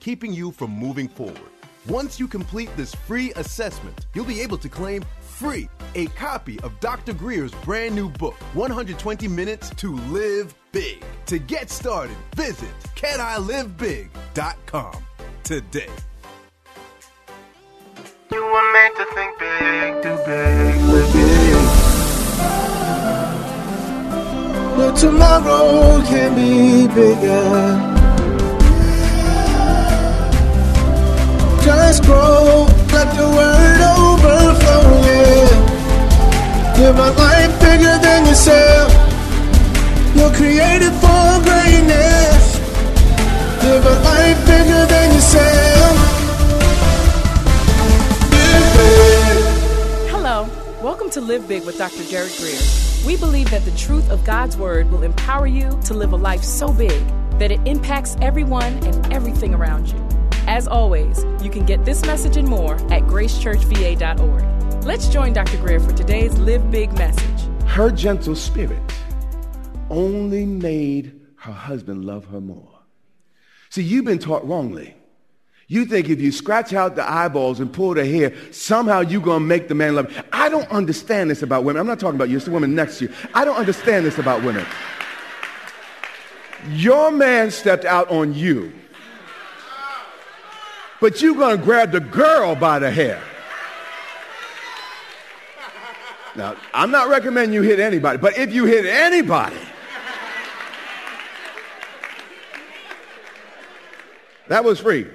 keeping you from moving forward. Once you complete this free assessment, you'll be able to claim free a copy of Dr. Grier's brand new book, 120 Minutes to Live Big. To get started, visit canilivebig.com today. You were meant to think big, do big, live big. But tomorrow can be bigger. Just grow, let the word overflow, yeah. Live a life bigger than yourself. You're created for greatness. Live a life bigger than yourself. Hello, welcome to Live Big with Dr. Derek Grier. We believe that the truth of God's Word will empower you to live a life so big that it impacts everyone and everything around you. As always, you can get this message and more at gracechurchva.org. Let's join Dr. Grier for today's Live Big message. Her gentle spirit only made her husband love her more. See, you've been taught wrongly. You think if you scratch out the eyeballs and pull the hair, somehow you're going to make the man love you. I don't understand this about women. I'm not talking about you. It's the woman next to you. I don't understand this about women. Your man stepped out on you, but you're going to grab the girl by the hair. Now, I'm not recommending you hit anybody, but if you hit anybody, that was free.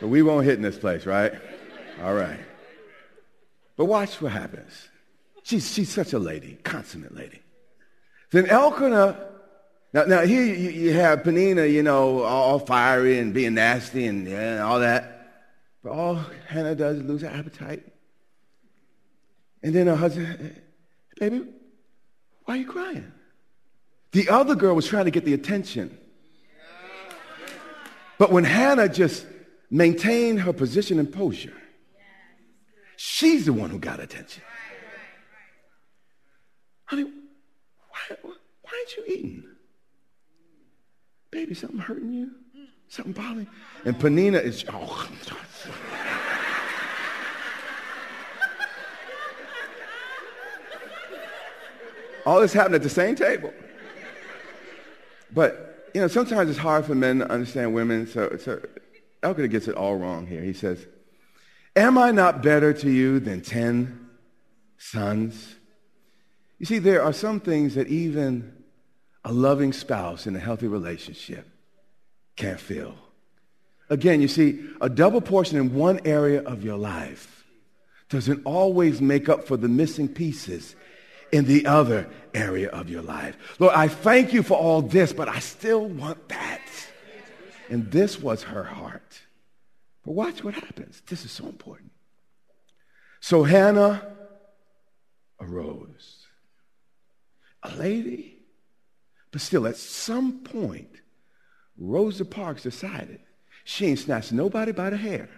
But we won't hit in this place, right? All right. But watch what happens. She's, she's such a lady, consummate lady. Then Elkanah, now, now here you, you have Peninnah, you know, all fiery and being nasty and yeah, all that. But all Hannah does is lose her appetite. And then her husband, baby, why are you crying? The other girl was trying to get the attention. But when Hannah just maintained her position and posture, she's the one who got attention. Honey, why, why aren't you eating? Baby, something hurting you? Something bothering? And Peninnah is, oh. All this happened at the same table. But, you know, sometimes it's hard for men to understand women, so, so gets it all wrong here. He says, Am I not better to you than ten sons? You see, there are some things that even a loving spouse in a healthy relationship can't fill. Again, you see, a double portion in one area of your life doesn't always make up for the missing pieces in the other area of your life. Lord, I thank you for all this, but I still want that. And this was her heart. But watch what happens. This is so important. So Hannah arose. A lady, but still at some point, Rosa Parks decided she ain't snatched nobody by the hair.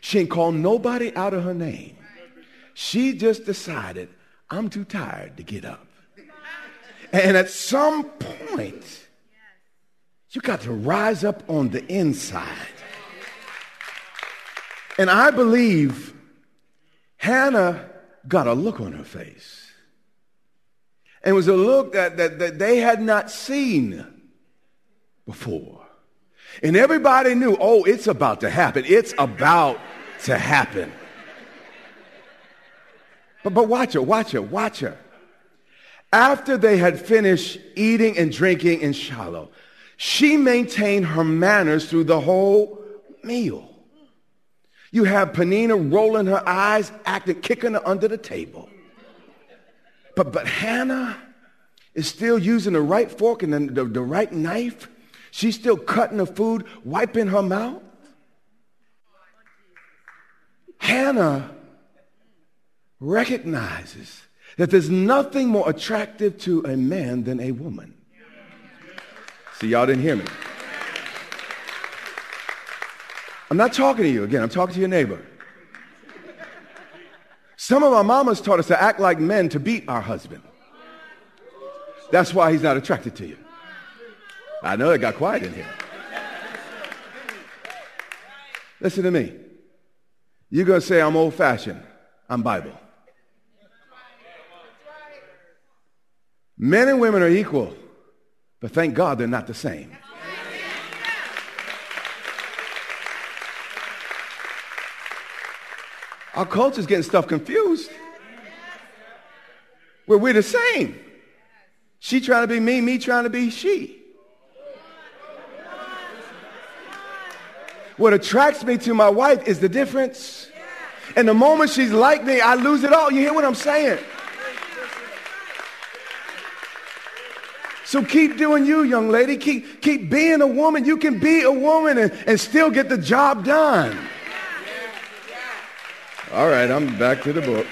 She ain't called nobody out of her name. She just decided, I'm too tired to get up. And at some point, you got to rise up on the inside. And I believe Hannah got a look on her face. And it was a look that, that, that they had not seen before. And everybody knew, oh, it's about to happen. It's about to happen. But, but watch her, watch her, watch her. After they had finished eating and drinking in Shiloh, she maintained her manners through the whole meal. You have Peninnah rolling her eyes, acting, kicking her under the table. But, but Hannah is still using the right fork and the, the, the right knife. She's still cutting the food, wiping her mouth. Hannah recognizes that there's nothing more attractive to a man than a woman. See, y'all didn't hear me. I'm not talking to you again, I'm talking to your neighbor. Some of our mamas taught us to act like men to beat our husband. That's why he's not attracted to you. I know it got quiet in here. Listen to me. You're going to say I'm old fashioned. I'm Bible. Men and women are equal, but thank God they're not the same. Our culture's getting stuff confused. Where we're the same. She trying to be me, me trying to be she. What attracts me to my wife is the difference. And the moment she's like me, I lose it all. You hear what I'm saying? So keep doing you, young lady. Keep, keep being a woman. You can be a woman and, and still get the job done. All right, I'm back to the book.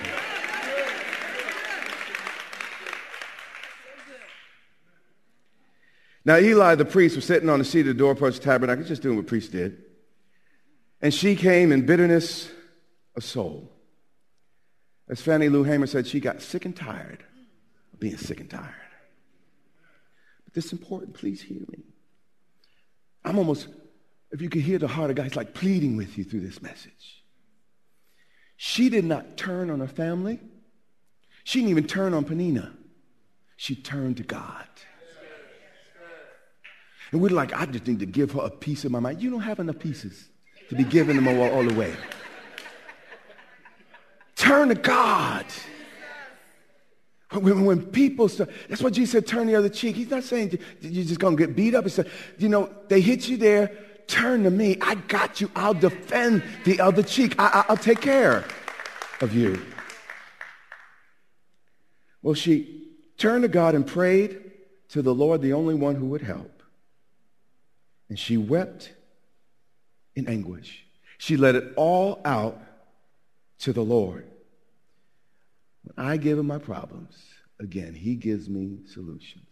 Now, Eli the priest was sitting on the seat of the doorpost of the tabernacle, just doing what priests did. And she came in bitterness of soul. As Fannie Lou Hamer said, she got sick and tired of being sick and tired. But this is important. Please hear me. I'm almost, if you could hear the heart of God, he's like pleading with you through this message. She did not turn on her family. She didn't even turn on Peninnah. She turned to God. And we're like, I just need to give her a piece of my mind. You don't have enough pieces to be giving them all, all the way. Turn to God. When, when people start, that's what Jesus said, turn the other cheek. He's not saying you're just going to get beat up. He said, you know, they hit you there, turn to me. I got you. I'll defend the other cheek. I, will take care of you. Well, she turned to God and prayed to the Lord, the only one who would help. And she wept in anguish. She let it all out to the Lord. When I give him my problems, again, he gives me solutions.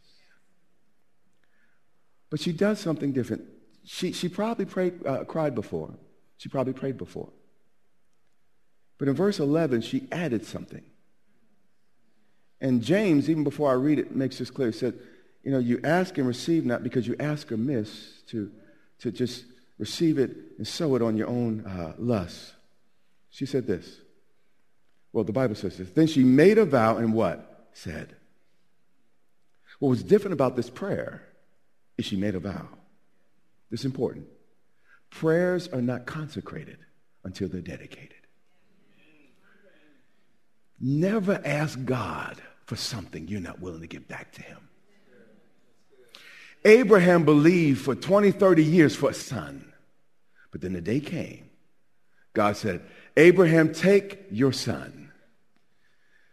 But she does something different. She, she probably prayed, uh, cried before. She probably prayed before. But in verse 11, she added something. And James, even before I read it, makes this clear. He said, you know, you ask and receive not because you ask amiss to, to just receive it and sow it on your own uh, lust. She said this. Well, the Bible says this. Then she made a vow and what? Said. What was different about this prayer is she made a vow. This is important. Prayers are not consecrated until they're dedicated. Never ask God for something you're not willing to give back to him. Abraham believed for 20, 30 years for a son. But then the day came. God said, Abraham, take your son,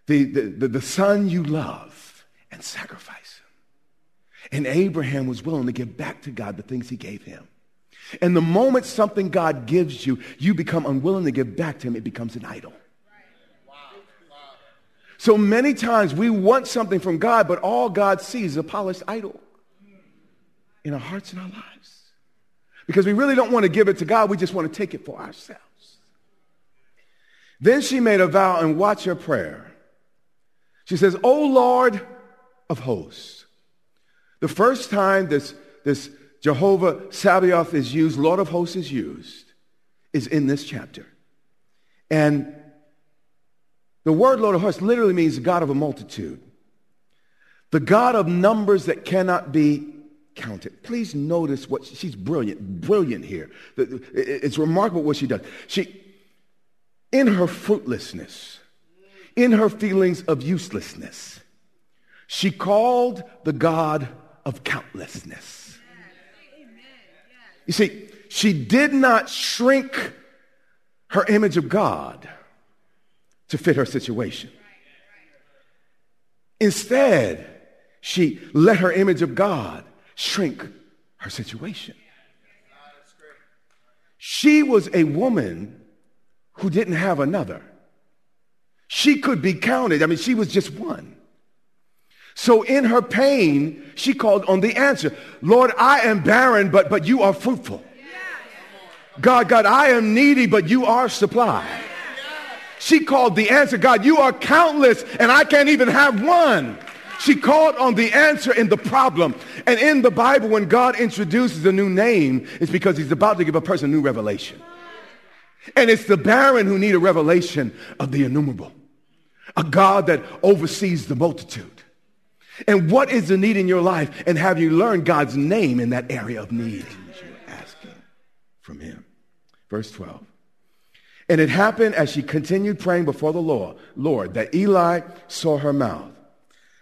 the, the, the, the son you love, and sacrifice. And Abraham was willing to give back to God the things he gave him. And the moment something God gives you, you become unwilling to give back to him, it becomes an idol. So many times we want something from God, but all God sees is a polished idol in our hearts and our lives. Because we really don't want to give it to God, we just want to take it for ourselves. Then she made a vow and watch her prayer. She says, O Lord of hosts. The first time this, this Jehovah Sabaoth is used, Lord of hosts is used, is in this chapter. And the word Lord of hosts literally means God of a multitude. The God of numbers that cannot be counted. Please notice what she's brilliant, brilliant here. It's remarkable what she does. She, in her fruitlessness, in her feelings of uselessness, she called the God of countlessness. You see, she did not shrink her image of God to fit her situation. Instead, she let her image of God shrink her situation. She was a woman who didn't have another. She could be counted. I mean, she was just one. So in her pain, she called on the answer. Lord, I am barren, but, but you are fruitful. God, God, I am needy, but you are supply. She called the answer. God, you are countless, and I can't even have one. She called on the answer in the problem. And in the Bible, when God introduces a new name, it's because he's about to give a person new revelation. And it's the barren who need a revelation of the innumerable, a God that oversees the multitude. And what is the need in your life? And have you learned God's name in that area of need? You're asking from him. Verse 12. And it happened as she continued praying before the Lord, Lord, that Eli saw her mouth.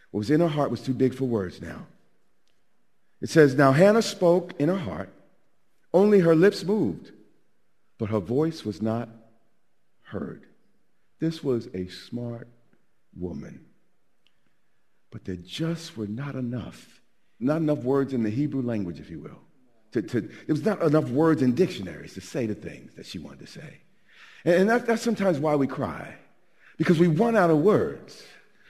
What was in her heart was too big for words now. It says, Now Hannah spoke in her heart, only her lips moved, but her voice was not heard. This was a smart woman. But there just were not enough, not enough words in the Hebrew language, if you will. To, to, there was not enough words in dictionaries to say the things that she wanted to say. And, and that, that's sometimes why we cry, because we run out of words.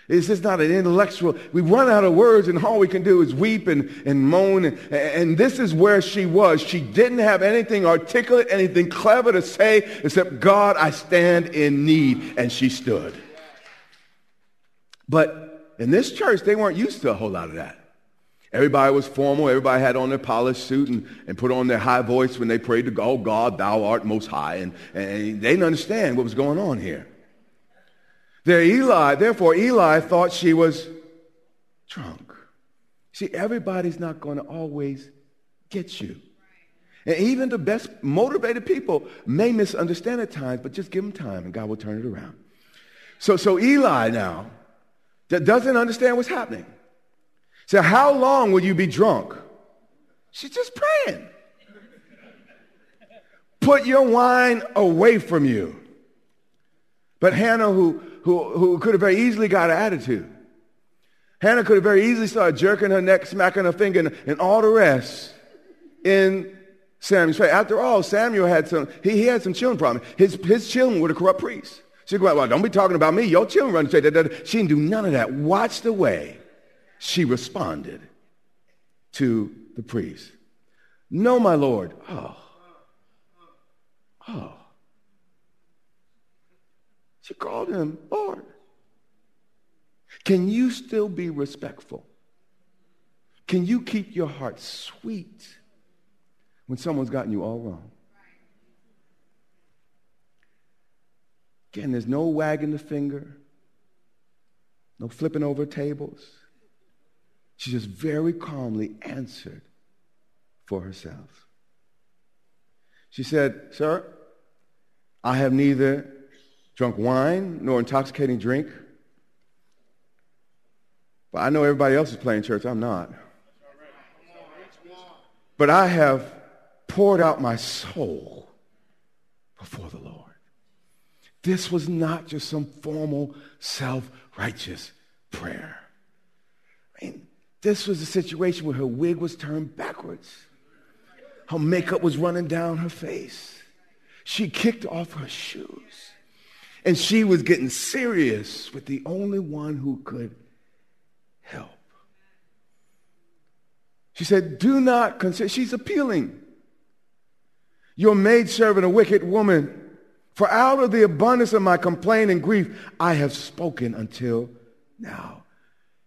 It's just not an intellectual. We run out of words, and all we can do is weep and, and moan. And, and this is where she was. She didn't have anything articulate, anything clever to say, except, God, I stand in need. And she stood. But in this church, they weren't used to a whole lot of that. Everybody was formal. Everybody had on their polished suit and, and put on their high voice when they prayed to God, oh God, thou art most high. And, and they didn't understand what was going on here. There, Eli, therefore, Eli thought she was drunk. See, everybody's not going to always get you. And even the best motivated people may misunderstand at times, but just give them time and God will turn it around. So, so Eli now that doesn't understand what's happening. So how long will you be drunk? She's just praying. Put your wine away from you. But Hannah, who who, who could have very easily got an attitude. Hannah could have very easily started jerking her neck, smacking her finger, and, and all the rest in Samuel's face. After all, Samuel had some, he, he had some children problems. His, his children were the corrupt priests. She go, well, don't be talking about me. Your children run straight. She didn't do none of that. Watch the way she responded to the priest. No, my Lord. Oh. Oh. She called him Lord. Can you still be respectful? Can you keep your heart sweet when someone's gotten you all wrong? Again, there's no wagging the finger, no flipping over tables. She just very calmly answered for herself. She said, Sir, I have neither drunk wine nor intoxicating drink. But I know everybody else is playing church. I'm not. But I have poured out my soul before the Lord. This was not just some formal, self-righteous prayer. I mean, this was a situation where her wig was turned backwards. Her makeup was running down her face. She kicked off her shoes. And she was getting serious with the only one who could help. She said, Do not consider, she's appealing. Your maidservant, a wicked woman, for out of the abundance of my complaint and grief, I have spoken until now.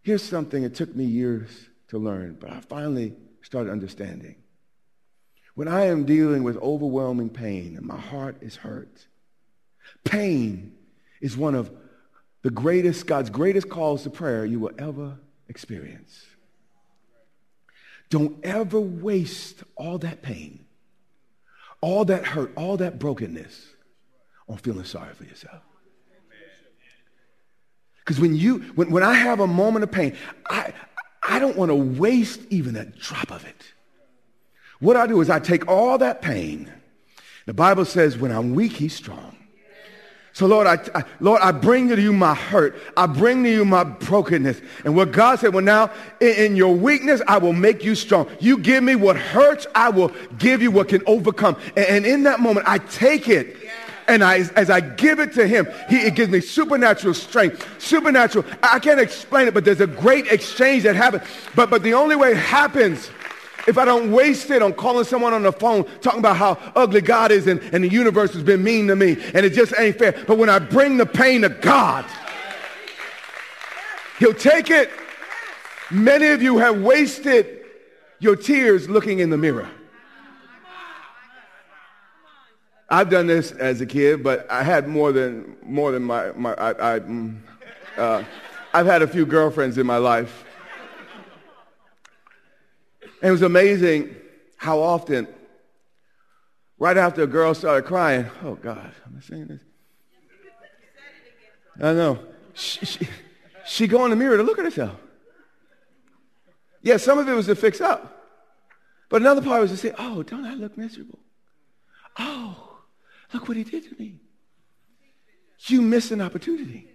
Here's something it took me years to learn, but I finally started understanding. When I am dealing with overwhelming pain and my heart is hurt, Pain is one of the greatest, God's greatest calls to prayer you will ever experience. Don't ever waste all that pain, all that hurt, all that brokenness on feeling sorry for yourself. Because when you, when, when I have a moment of pain, I, I don't want to waste even a drop of it. What I do is I take all that pain. The Bible says, when I'm weak, he's strong. So Lord, I, I, Lord, I bring to you my hurt. I bring to you my brokenness. And what God said, well, now in, in, your weakness, I will make you strong. You give me what hurts. I will give you what can overcome. And, and in that moment, I take it. And I, as I give it to him, he, it gives me supernatural strength, supernatural. I can't explain it, but there's a great exchange that happens. But, but the only way it happens if I don't waste it on calling someone on the phone talking about how ugly God is and, and the universe has been mean to me and it just ain't fair. But when I bring the pain to God, He'll take it. Many of you have wasted your tears looking in the mirror. I've done this as a kid, but I had more than more than my my. I, I mm, uh, I've had a few girlfriends in my life, and it was amazing how often, right after a girl started crying, oh God, am I saying this? I know. She, she, she go in the mirror to look at herself. Yeah, some of it was to fix up. But another part was to say, oh, don't I look miserable? Oh, look what he did to me. You missed an opportunity.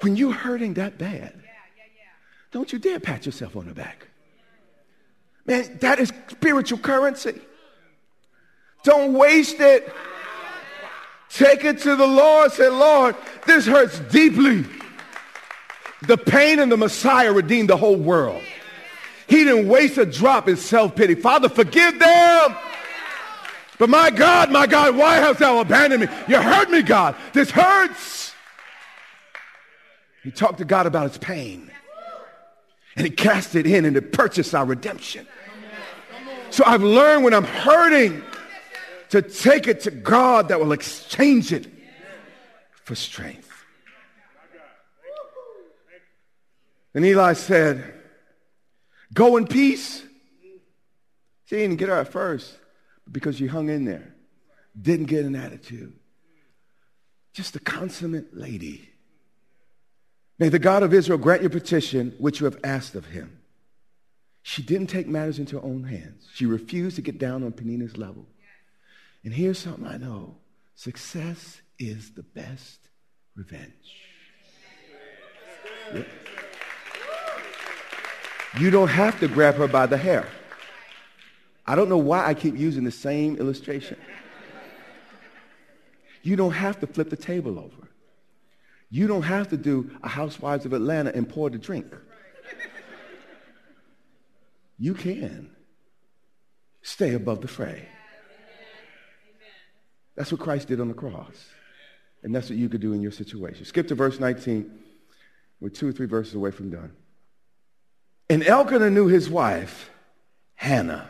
When you're hurting that bad, don't you dare pat yourself on the back. Man, that is spiritual currency. Don't waste it. Take it to the Lord. Say, Lord, this hurts deeply. The pain and the Messiah redeemed the whole world. He didn't waste a drop in self-pity. Father, forgive them. But my God, my God, why hast thou abandoned me? You hurt me, God. This hurts. He talked to God about his pain. And he cast it in and it purchased our redemption. So I've learned when I'm hurting to take it to God that will exchange it for strength. And Eli said, Go in peace. She didn't get her at first because she hung in there, didn't get an attitude. Just a consummate lady. May the God of Israel grant your petition which you have asked of him. She didn't take matters into her own hands. She refused to get down on Peninnah's level. And here's something I know success is the best revenge. You don't have to grab her by the hair. I don't know why I keep using the same illustration. You don't have to flip the table over. You don't have to do a Housewives of Atlanta and pour the drink. You can stay above the fray. That's what Christ did on the cross. And that's what you could do in your situation. Skip to verse 19. We're two or three verses away from done. And Elkanah knew his wife, Hannah.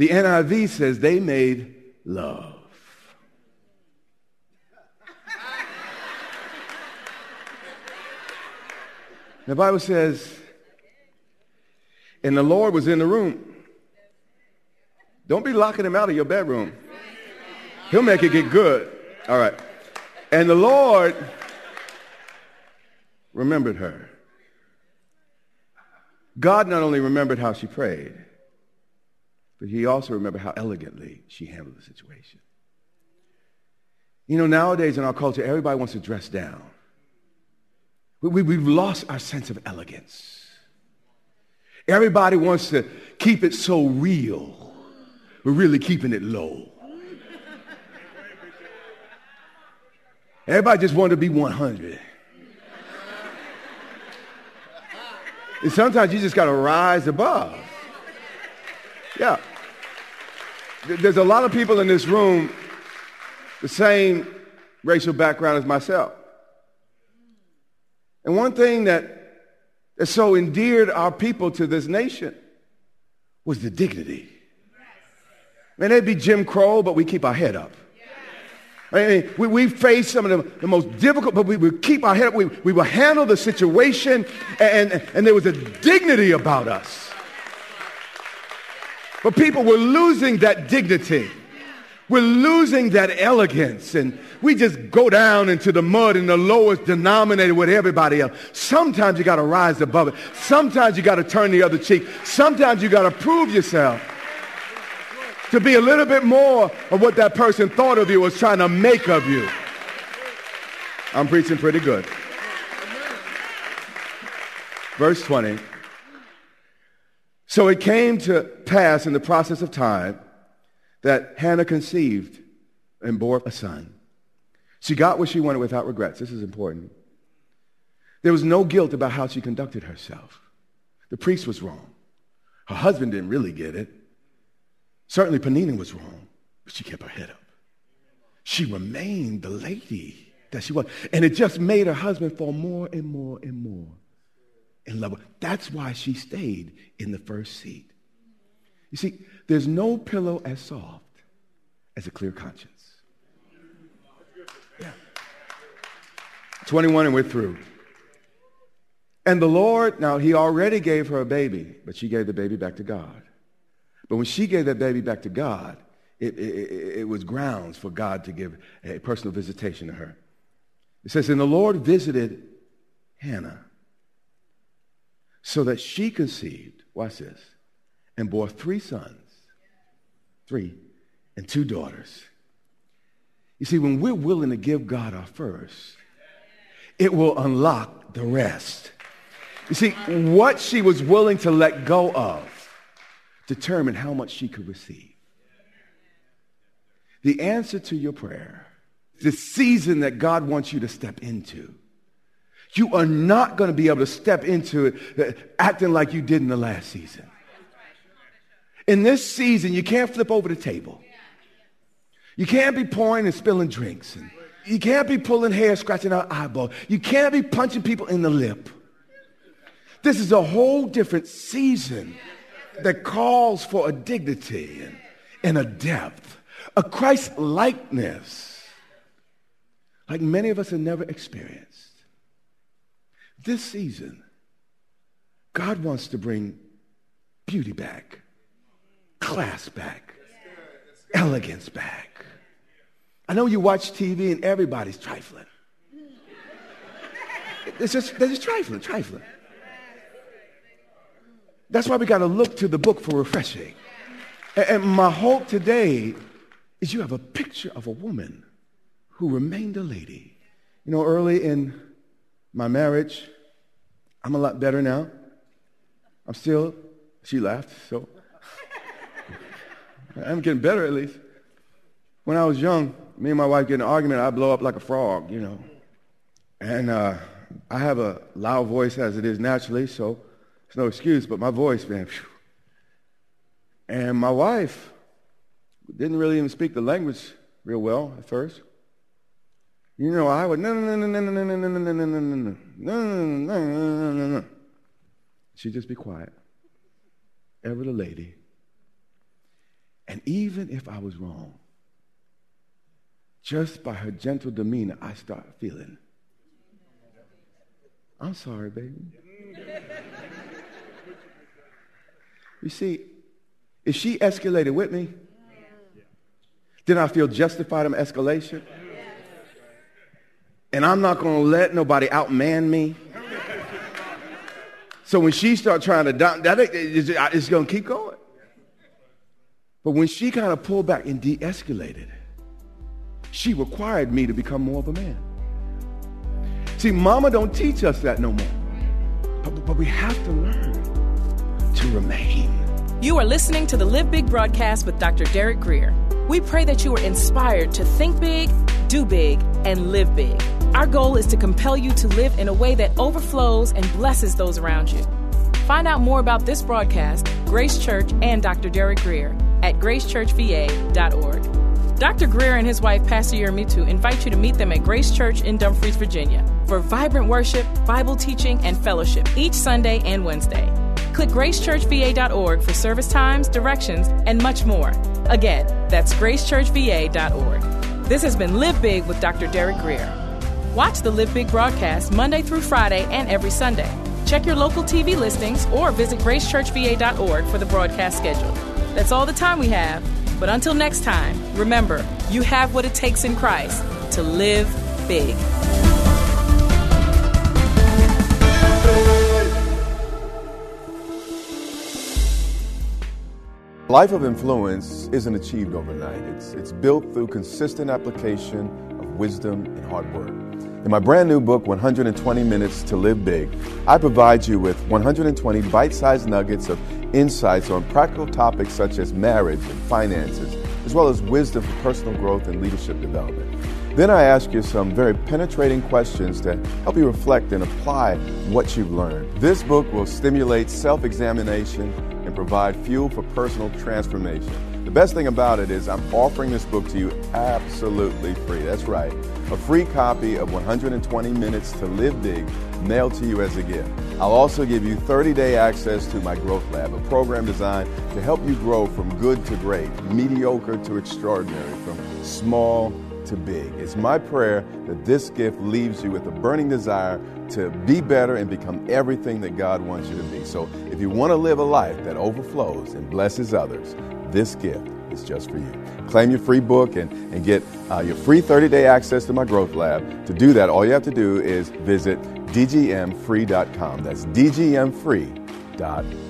The NIV says they made love. The Bible says, and the Lord was in the room. Don't be locking him out of your bedroom. He'll make it get good. All right. And the Lord remembered her. God not only remembered how she prayed, but he also remembered how elegantly she handled the situation. You know, nowadays in our culture, everybody wants to dress down. We, we, have lost our sense of elegance. Everybody wants to keep it so real. We're really keeping it low. Everybody just wanted to be 100. And sometimes you just got to rise above. Yeah. There's a lot of people in this room the same racial background as myself. And one thing that, that so endeared our people to this nation was the dignity. Man, they'd be Jim Crow, but we keep our head up. I mean, we, we face some of the, the most difficult, but we would keep our head up. We, we will handle the situation, and, and there was a dignity about us. But people we're losing that dignity. We're losing that elegance, and we just go down into the mud in the lowest denominator with everybody else. Sometimes you got to rise above it. Sometimes you got to turn the other cheek. Sometimes you got to prove yourself to be a little bit more of what that person thought of you was trying to make of you. I'm preaching pretty good. Verse 20. So it came to pass in the process of time that Hannah conceived and bore a son. She got what she wanted without regrets. This is important. There was no guilt about how she conducted herself. The priest was wrong. Her husband didn't really get it. Certainly, Peninnah was wrong, but she kept her head up. She remained the lady that she was. And it just made her husband fall more and more and more in love. That's why she stayed in the first seat. You see, there's no pillow as soft as a clear conscience. Yeah. 21 and we're through. And the Lord, now he already gave her a baby, but she gave the baby back to God. But when she gave that baby back to God, it, it, it, was grounds for God to give a personal visitation to her. It says, And the Lord visited Hannah so that she conceived, watch this, and bore three sons, three, and two daughters. You see, when we're willing to give God our first, it will unlock the rest. You see, what she was willing to let go of determined how much she could receive. The answer to your prayer, the season that God wants you to step into, you are not going to be able to step into it uh, acting like you did in the last season. In this season, you can't flip over the table. You can't be pouring and spilling drinks. And you can't be pulling hair, scratching out eyeball. You can't be punching people in the lip. This is a whole different season that calls for a dignity and, and a depth, a Christ likeness, like many of us have never experienced. This season, God wants to bring beauty back, class back, elegance back. I know you watch TV and everybody's trifling. It's just, they're just trifling, trifling. That's why we got to look to the book for refreshing. And my hope today is you have a picture of a woman who remained a lady. You know, early in my marriage, I'm a lot better now. I'm still, she laughed, so I'm getting better at least. When I was young, me and my wife get in an argument, I blow up like a frog, you know. And uh, I have a loud voice as it is naturally, so it's no excuse, but my voice, man. Phew. And my wife didn't really even speak the language real well at first. You know, I would no no no no no no no no no no no no no no no no no. She'd just be quiet. Ever the lady. And even if I was wrong, just by her gentle demeanor, I start feeling. I'm sorry, baby. You see, if she escalated with me, then I feel justified in escalation. And I'm not going to let nobody outman me. So when she started trying to down, that it's going to keep going. But when she kind of pulled back and de-escalated, she required me to become more of a man. See, mama don't teach us that no more. But, but we have to learn to remain. You are listening to the Live Big broadcast with Dr. Derek Grier. We pray that you are inspired to think big, do big, and live big. Our goal is to compel you to live in a way that overflows and blesses those around you. Find out more about this broadcast, Grace Church, and Dr. Derek Grier at gracechurchva.org. Dr. Grier and his wife, Pastor Yermitu, invite you to meet them at Grace Church in Dumfries, Virginia, for vibrant worship, Bible teaching, and fellowship each Sunday and Wednesday. Click gracechurchva.org for service times, directions, and much more. Again, that's gracechurchva.org. This has been Live Big with Dr. Derek Grier. Watch the Live Big broadcast Monday through Friday and every Sunday. Check your local TV listings or visit gracechurchva.org for the broadcast schedule. That's all the time we have. But until next time, remember, you have what it takes in Christ to live big. Life of influence isn't achieved overnight. It's, it's built through consistent application of wisdom and hard work. In my brand new book, 120 Minutes to Live Big, I provide you with 120 bite sized nuggets of insights on practical topics such as marriage and finances, as well as wisdom for personal growth and leadership development. Then I ask you some very penetrating questions to help you reflect and apply what you've learned. This book will stimulate self examination and provide fuel for personal transformation. The best thing about it is I'm offering this book to you absolutely free. That's right. A free copy of 120 Minutes to Live Big mailed to you as a gift. I'll also give you 30 day access to my Growth Lab, a program designed to help you grow from good to great, mediocre to extraordinary, from small to big. It's my prayer that this gift leaves you with a burning desire to be better and become everything that God wants you to be. So if you want to live a life that overflows and blesses others, this gift is just for you. Claim your free book and, and get uh, your free 30 day access to my Growth Lab. To do that, all you have to do is visit dgmfree.com. That's dgmfree.com.